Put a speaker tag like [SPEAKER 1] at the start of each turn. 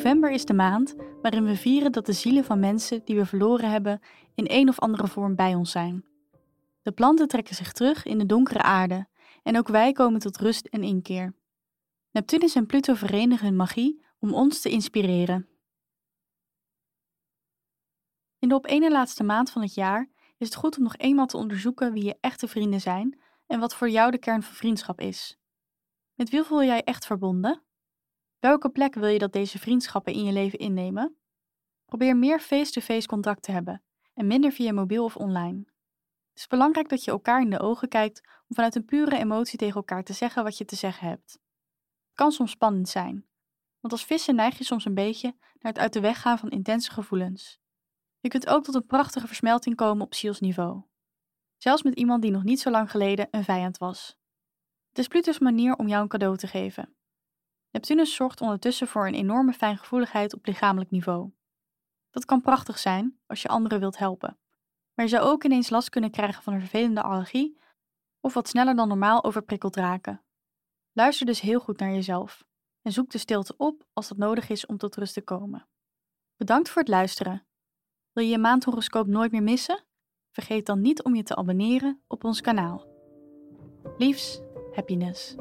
[SPEAKER 1] November is de maand waarin we vieren dat de zielen van mensen die we verloren hebben in een of andere vorm bij ons zijn. De planten trekken zich terug in de donkere aarde en ook wij komen tot rust en inkeer. Neptunus en Pluto verenigen hun magie om ons te inspireren. In de op ene laatste maand van het jaar is het goed om nog eenmaal te onderzoeken wie je echte vrienden zijn en wat voor jou de kern van vriendschap is. Met wie voel jij echt verbonden? Welke plek wil je dat deze vriendschappen in je leven innemen? Probeer meer face-to-face contact te hebben en minder via mobiel of online. Het is belangrijk dat je elkaar in de ogen kijkt om vanuit een pure emotie tegen elkaar te zeggen wat je te zeggen hebt. Het kan soms spannend zijn, want als vissen neig je soms een beetje naar het uit de weg gaan van intense gevoelens. Je kunt ook tot een prachtige versmelting komen op zielsniveau. Zelfs met iemand die nog niet zo lang geleden een vijand was. Het is Pluto's manier om jou een cadeau te geven. Neptunus zorgt ondertussen voor een enorme fijngevoeligheid op lichamelijk niveau. Dat kan prachtig zijn als je anderen wilt helpen. Maar je zou ook ineens last kunnen krijgen van een vervelende allergie of wat sneller dan normaal overprikkeld raken. Luister dus heel goed naar jezelf en zoek de stilte op als dat nodig is om tot rust te komen. Bedankt voor het luisteren. Wil je je maandhoroscoop nooit meer missen? Vergeet dan niet om je te abonneren op ons kanaal. Liefs, happiness.